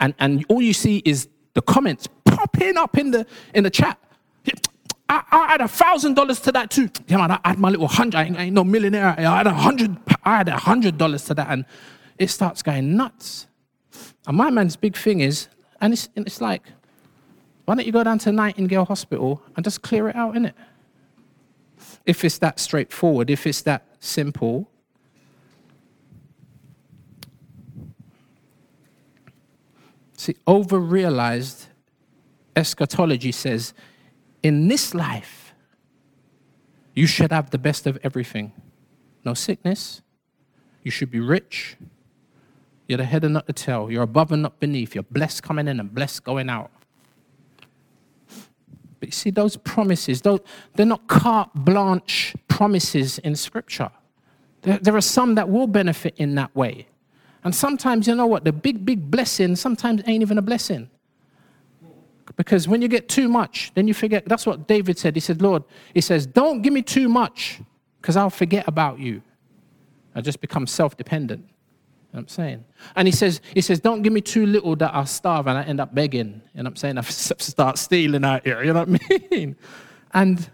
and, and all you see is the comments popping up in the in the chat. I, I had a thousand dollars to that too. Yeah, man, I add my little hundred. I ain't, I ain't no millionaire. I add a hundred. I had a hundred dollars to that, and it starts going nuts. And my man's big thing is, and it's, it's like, why don't you go down to Nightingale Hospital and just clear it out, innit? If it's that straightforward, if it's that simple. See, over realized eschatology says, in this life, you should have the best of everything. No sickness. You should be rich. You're the head and not the tail. You're above and not beneath. You're blessed coming in and blessed going out. But you see, those promises, those, they're not carte blanche promises in Scripture. There are some that will benefit in that way. And sometimes, you know what, the big, big blessing sometimes ain't even a blessing. Because when you get too much, then you forget. That's what David said. He said, Lord, he says, don't give me too much because I'll forget about you. I just become self dependent. You know I'm saying? And he says, he says, don't give me too little that I'll starve and I end up begging. And I'm saying? I start stealing out here. You know what I mean? And,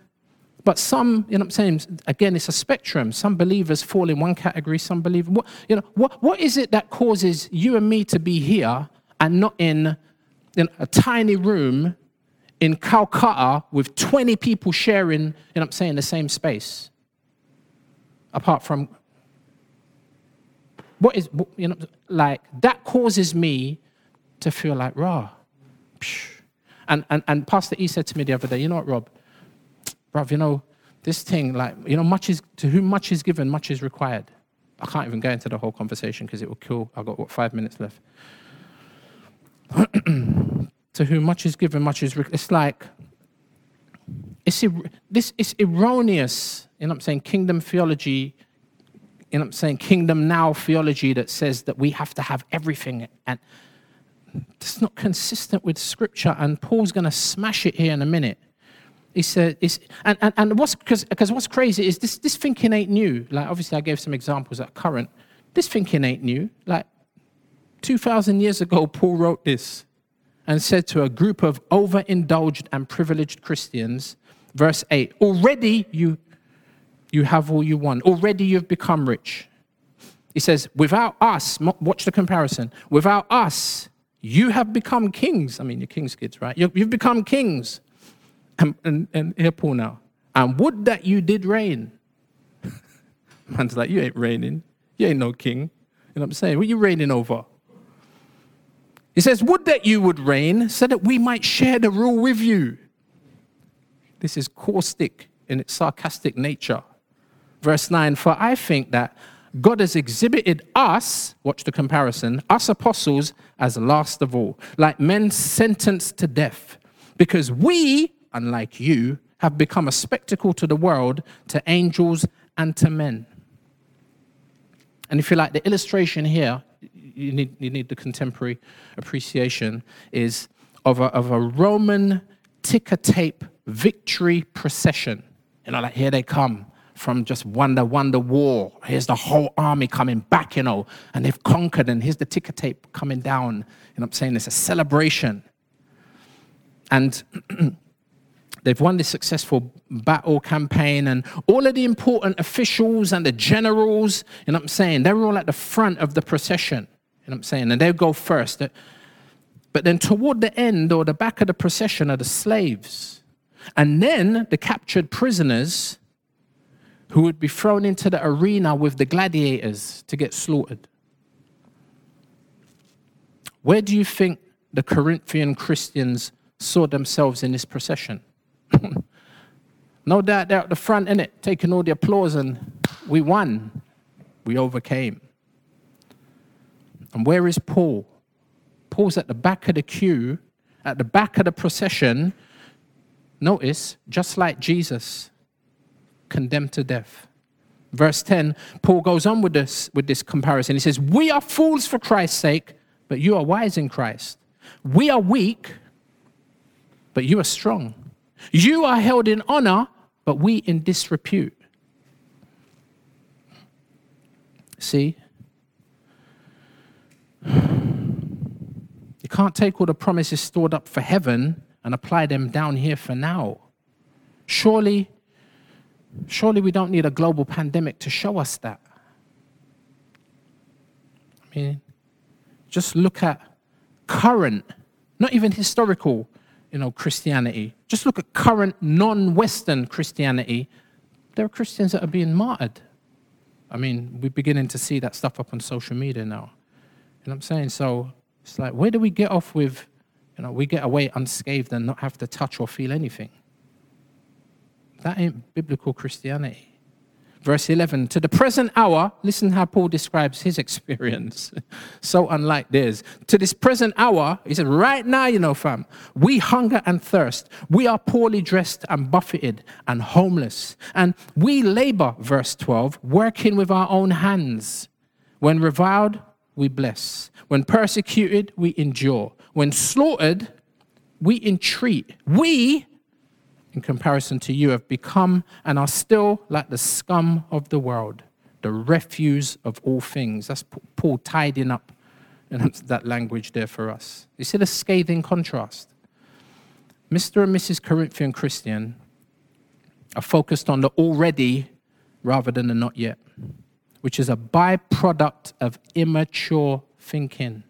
but some, you know I'm saying? Again, it's a spectrum. Some believers fall in one category. Some believe, what, you know, what, what is it that causes you and me to be here and not in in a tiny room in Calcutta with 20 people sharing, you know I'm saying, the same space. Apart from what is, you know, like, that causes me to feel like, raw. And, and, and Pastor E said to me the other day, you know what, Rob? Rob, you know, this thing, like, you know, much is, to whom much is given, much is required. I can't even go into the whole conversation because it will kill. I've got, what, five minutes left. to whom much is given, much is. Re- it's like, it's, er- this is erroneous, you know what I'm saying? Kingdom theology, you know I'm saying? Kingdom now theology that says that we have to have everything. And it's not consistent with scripture. And Paul's going to smash it here in a minute. He said, it's, and, and, and what's, because what's crazy is this, this thinking ain't new. Like, obviously, I gave some examples that are current. This thinking ain't new. Like, 2,000 years ago, Paul wrote this and said to a group of overindulged and privileged Christians, verse 8, already you, you have all you want. Already you've become rich. He says, without us, watch the comparison, without us, you have become kings. I mean, you're king's kids, right? You've become kings. And, and, and here, Paul now. And would that you did reign. Man's like, you ain't reigning. You ain't no king. You know what I'm saying? What are you reigning over? He says, Would that you would reign so that we might share the rule with you. This is caustic in its sarcastic nature. Verse 9 For I think that God has exhibited us, watch the comparison, us apostles, as last of all, like men sentenced to death, because we, unlike you, have become a spectacle to the world, to angels, and to men. And if you like, the illustration here you need, you need the contemporary appreciation, is of a, of a Roman ticker tape victory procession. You know, like here they come from just wonder, wonder war. Here's the whole army coming back, you know, and they've conquered, and here's the ticker tape coming down. You know I'm saying? It's a celebration. And they've won this successful battle campaign, and all of the important officials and the generals, you know I'm saying? They're all at the front of the procession. You know what I'm saying? And they'll go first. But then toward the end or the back of the procession are the slaves. And then the captured prisoners who would be thrown into the arena with the gladiators to get slaughtered. Where do you think the Corinthian Christians saw themselves in this procession? no doubt they're at the front, in it, taking all the applause, and we won. We overcame. And where is Paul? Paul's at the back of the queue, at the back of the procession. Notice, just like Jesus, condemned to death. Verse 10, Paul goes on with this, with this comparison. He says, We are fools for Christ's sake, but you are wise in Christ. We are weak, but you are strong. You are held in honor, but we in disrepute. See, You can't take all the promises stored up for heaven and apply them down here for now. Surely, surely we don't need a global pandemic to show us that. I mean, just look at current, not even historical, you know, Christianity. Just look at current non-Western Christianity. There are Christians that are being martyred. I mean, we're beginning to see that stuff up on social media now. You know what I'm saying? So it's like, where do we get off with, you know, we get away unscathed and not have to touch or feel anything? That ain't biblical Christianity. Verse 11, to the present hour, listen how Paul describes his experience. so unlike theirs. To this present hour, he said, right now, you know, fam, we hunger and thirst. We are poorly dressed and buffeted and homeless. And we labor, verse 12, working with our own hands. When reviled, we bless. When persecuted, we endure. When slaughtered, we entreat. We, in comparison to you, have become and are still like the scum of the world, the refuse of all things. That's Paul tidying up that language there for us. You see the scathing contrast. Mr. and Mrs. Corinthian Christian are focused on the already rather than the not yet which is a byproduct of immature thinking.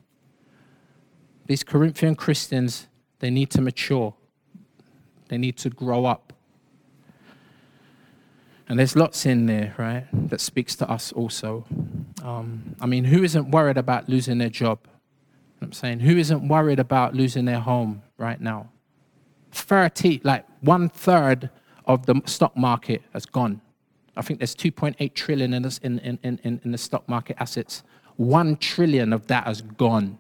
These Corinthian Christians, they need to mature, they need to grow up. And there's lots in there, right, that speaks to us also. Um, I mean, who isn't worried about losing their job? I'm saying, who isn't worried about losing their home right now? 30, like one third of the stock market has gone. I think there's 2.8 trillion in, this, in, in, in, in the stock market assets. One trillion of that has gone.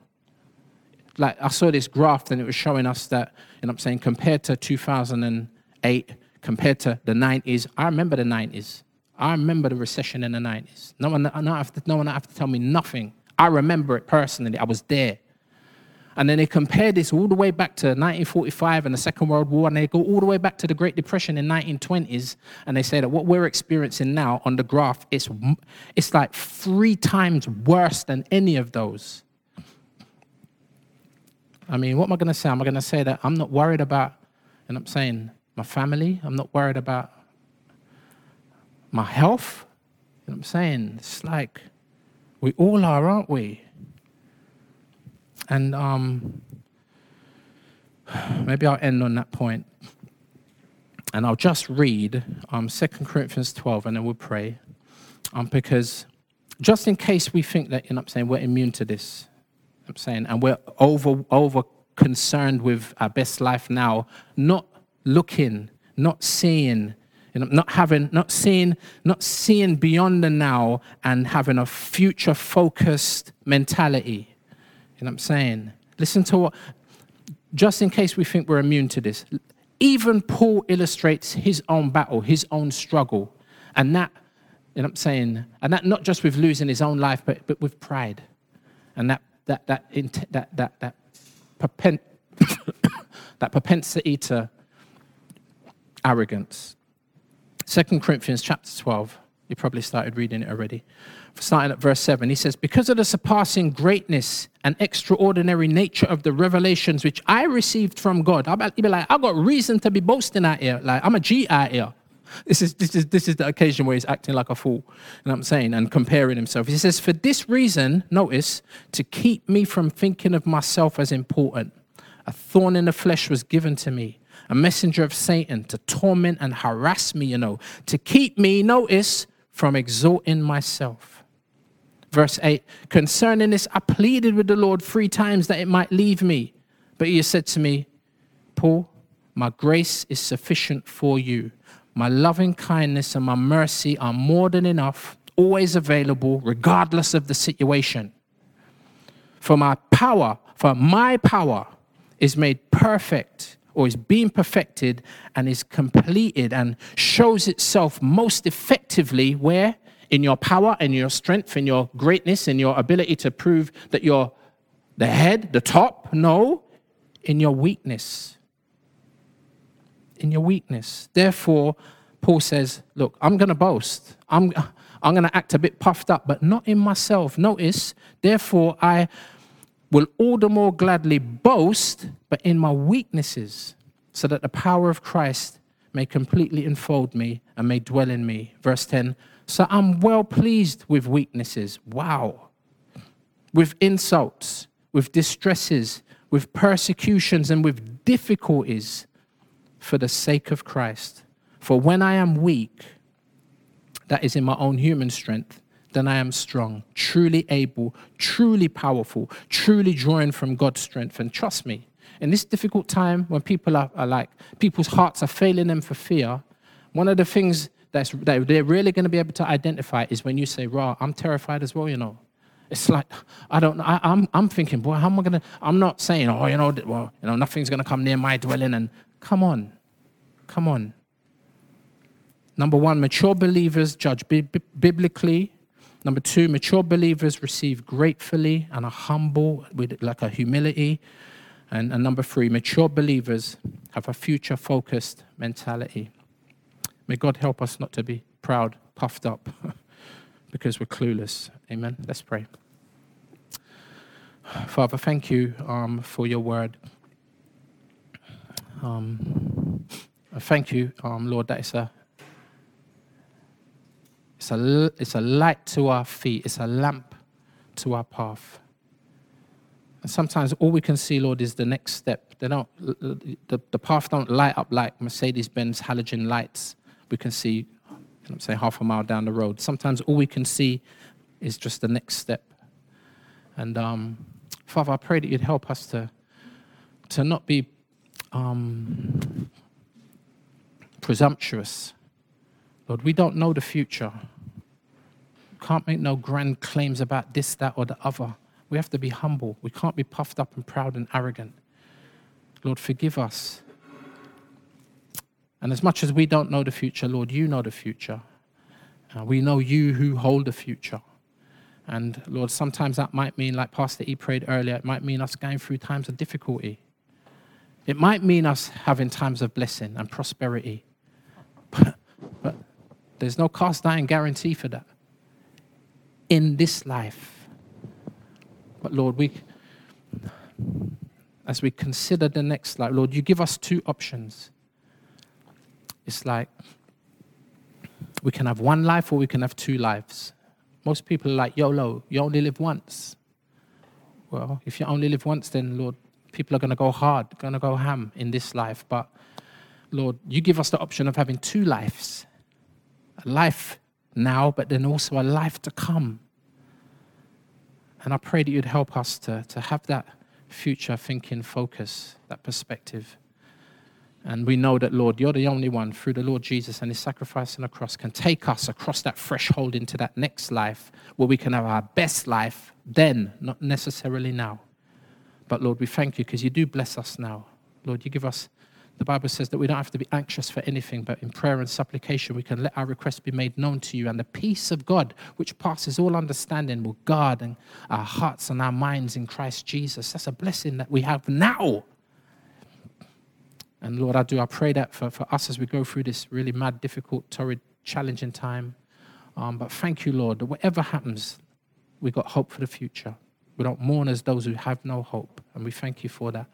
like I saw this graph and it was showing us that, and I'm saying, compared to 2008, compared to the 90s, I remember the 90s. I remember the recession in the 90s. No one, no, no one have to tell me nothing. I remember it personally. I was there. And then they compare this all the way back to 1945 and the Second World War, and they go all the way back to the Great Depression in 1920s, and they say that what we're experiencing now on the graph is it's like three times worse than any of those. I mean, what am I going to say? Am I going to say that I'm not worried about, and I'm saying my family? I'm not worried about my health? You know what I'm saying? It's like we all are, aren't we? And um, maybe I'll end on that point. And I'll just read um, 2 Corinthians 12 and then we'll pray. Um, because just in case we think that, you know I'm saying, we're immune to this, I'm saying, and we're over, over concerned with our best life now, not looking, not seeing, you know, not having, not seeing, not seeing beyond the now and having a future focused mentality. You know what I'm saying? Listen to what, just in case we think we're immune to this, even Paul illustrates his own battle, his own struggle. And that, you know what I'm saying? And that not just with losing his own life, but, but with pride. And that, that, that, that, that, that, propen- that propensity to arrogance. Second Corinthians chapter 12. You probably started reading it already starting at verse 7, he says, Because of the surpassing greatness and extraordinary nature of the revelations which I received from God, I'll be like, I got reason to be boasting out here. Like, I'm a G out here. This is, this, is, this is the occasion where he's acting like a fool, you know I'm saying, and comparing himself. He says, For this reason, notice, to keep me from thinking of myself as important, a thorn in the flesh was given to me, a messenger of Satan to torment and harass me, you know, to keep me, notice, from exalting myself. Verse 8 Concerning this, I pleaded with the Lord three times that it might leave me. But he said to me, Paul, my grace is sufficient for you. My loving kindness and my mercy are more than enough, always available, regardless of the situation. For my power, for my power is made perfect or is being perfected and is completed and shows itself most effectively where? in your power and your strength and your greatness and your ability to prove that you're the head, the top. No, in your weakness. In your weakness. Therefore, Paul says, Look, I'm going to boast. I'm, I'm going to act a bit puffed up, but not in myself. Notice, therefore, I will all the more gladly boast, but in my weaknesses, so that the power of Christ may completely enfold me and may dwell in me. Verse 10 so I'm well pleased with weaknesses. Wow. With insults, with distresses, with persecutions, and with difficulties for the sake of Christ. For when I am weak, that is in my own human strength, then I am strong, truly able, truly powerful, truly drawing from God's strength. And trust me, in this difficult time when people are, are like, people's hearts are failing them for fear, one of the things that's, that they're really going to be able to identify is when you say, Raw, I'm terrified as well, you know. It's like, I don't know. I, am I'm, I'm thinking, boy, how am I going to, I'm not saying, oh, you know, well, you know, nothing's going to come near my dwelling. And come on, come on. Number one, mature believers judge bi- biblically. Number two, mature believers receive gratefully and are humble with like a humility. And, and number three, mature believers have a future focused mentality. May God help us not to be proud, puffed up, because we're clueless. Amen. Let's pray. Father, thank you um, for your word. Um, thank you, um, Lord, that it's a, it's, a, it's a light to our feet, it's a lamp to our path. And sometimes all we can see, Lord, is the next step. They don't, the, the path don't light up like Mercedes Benz halogen lights we can see, I'm saying, half a mile down the road. Sometimes all we can see is just the next step. And um, Father, I pray that you'd help us to, to not be um, presumptuous. Lord, we don't know the future. Can't make no grand claims about this, that, or the other. We have to be humble. We can't be puffed up and proud and arrogant. Lord, forgive us. And as much as we don't know the future, Lord, you know the future. Uh, we know you who hold the future. And Lord, sometimes that might mean, like Pastor E prayed earlier, it might mean us going through times of difficulty. It might mean us having times of blessing and prosperity. But, but there's no cast iron guarantee for that in this life. But Lord, we, as we consider the next life, Lord, you give us two options. It's like we can have one life or we can have two lives. Most people are like, YOLO, you only live once. Well, if you only live once, then Lord, people are going to go hard, going to go ham in this life. But Lord, you give us the option of having two lives a life now, but then also a life to come. And I pray that you'd help us to, to have that future thinking focus, that perspective. And we know that, Lord, you're the only one through the Lord Jesus and his sacrifice on the cross can take us across that threshold into that next life where we can have our best life then, not necessarily now. But Lord, we thank you because you do bless us now. Lord, you give us, the Bible says that we don't have to be anxious for anything, but in prayer and supplication, we can let our requests be made known to you. And the peace of God, which passes all understanding, will guard our hearts and our minds in Christ Jesus. That's a blessing that we have now and Lord, I do, I pray that for, for us as we go through this really mad, difficult, torrid, challenging time. Um, but thank you, Lord, that whatever happens, we've got hope for the future. We don't mourn as those who have no hope. And we thank you for that.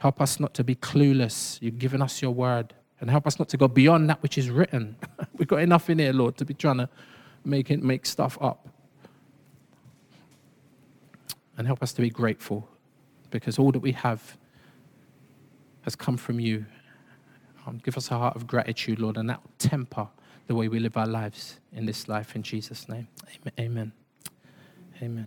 Help us not to be clueless. You've given us your word. And help us not to go beyond that which is written. We've got enough in here, Lord, to be trying to make it make stuff up. And help us to be grateful because all that we have has come from you. Um, give us a heart of gratitude, Lord, and that will temper the way we live our lives in this life. In Jesus' name, amen. Amen.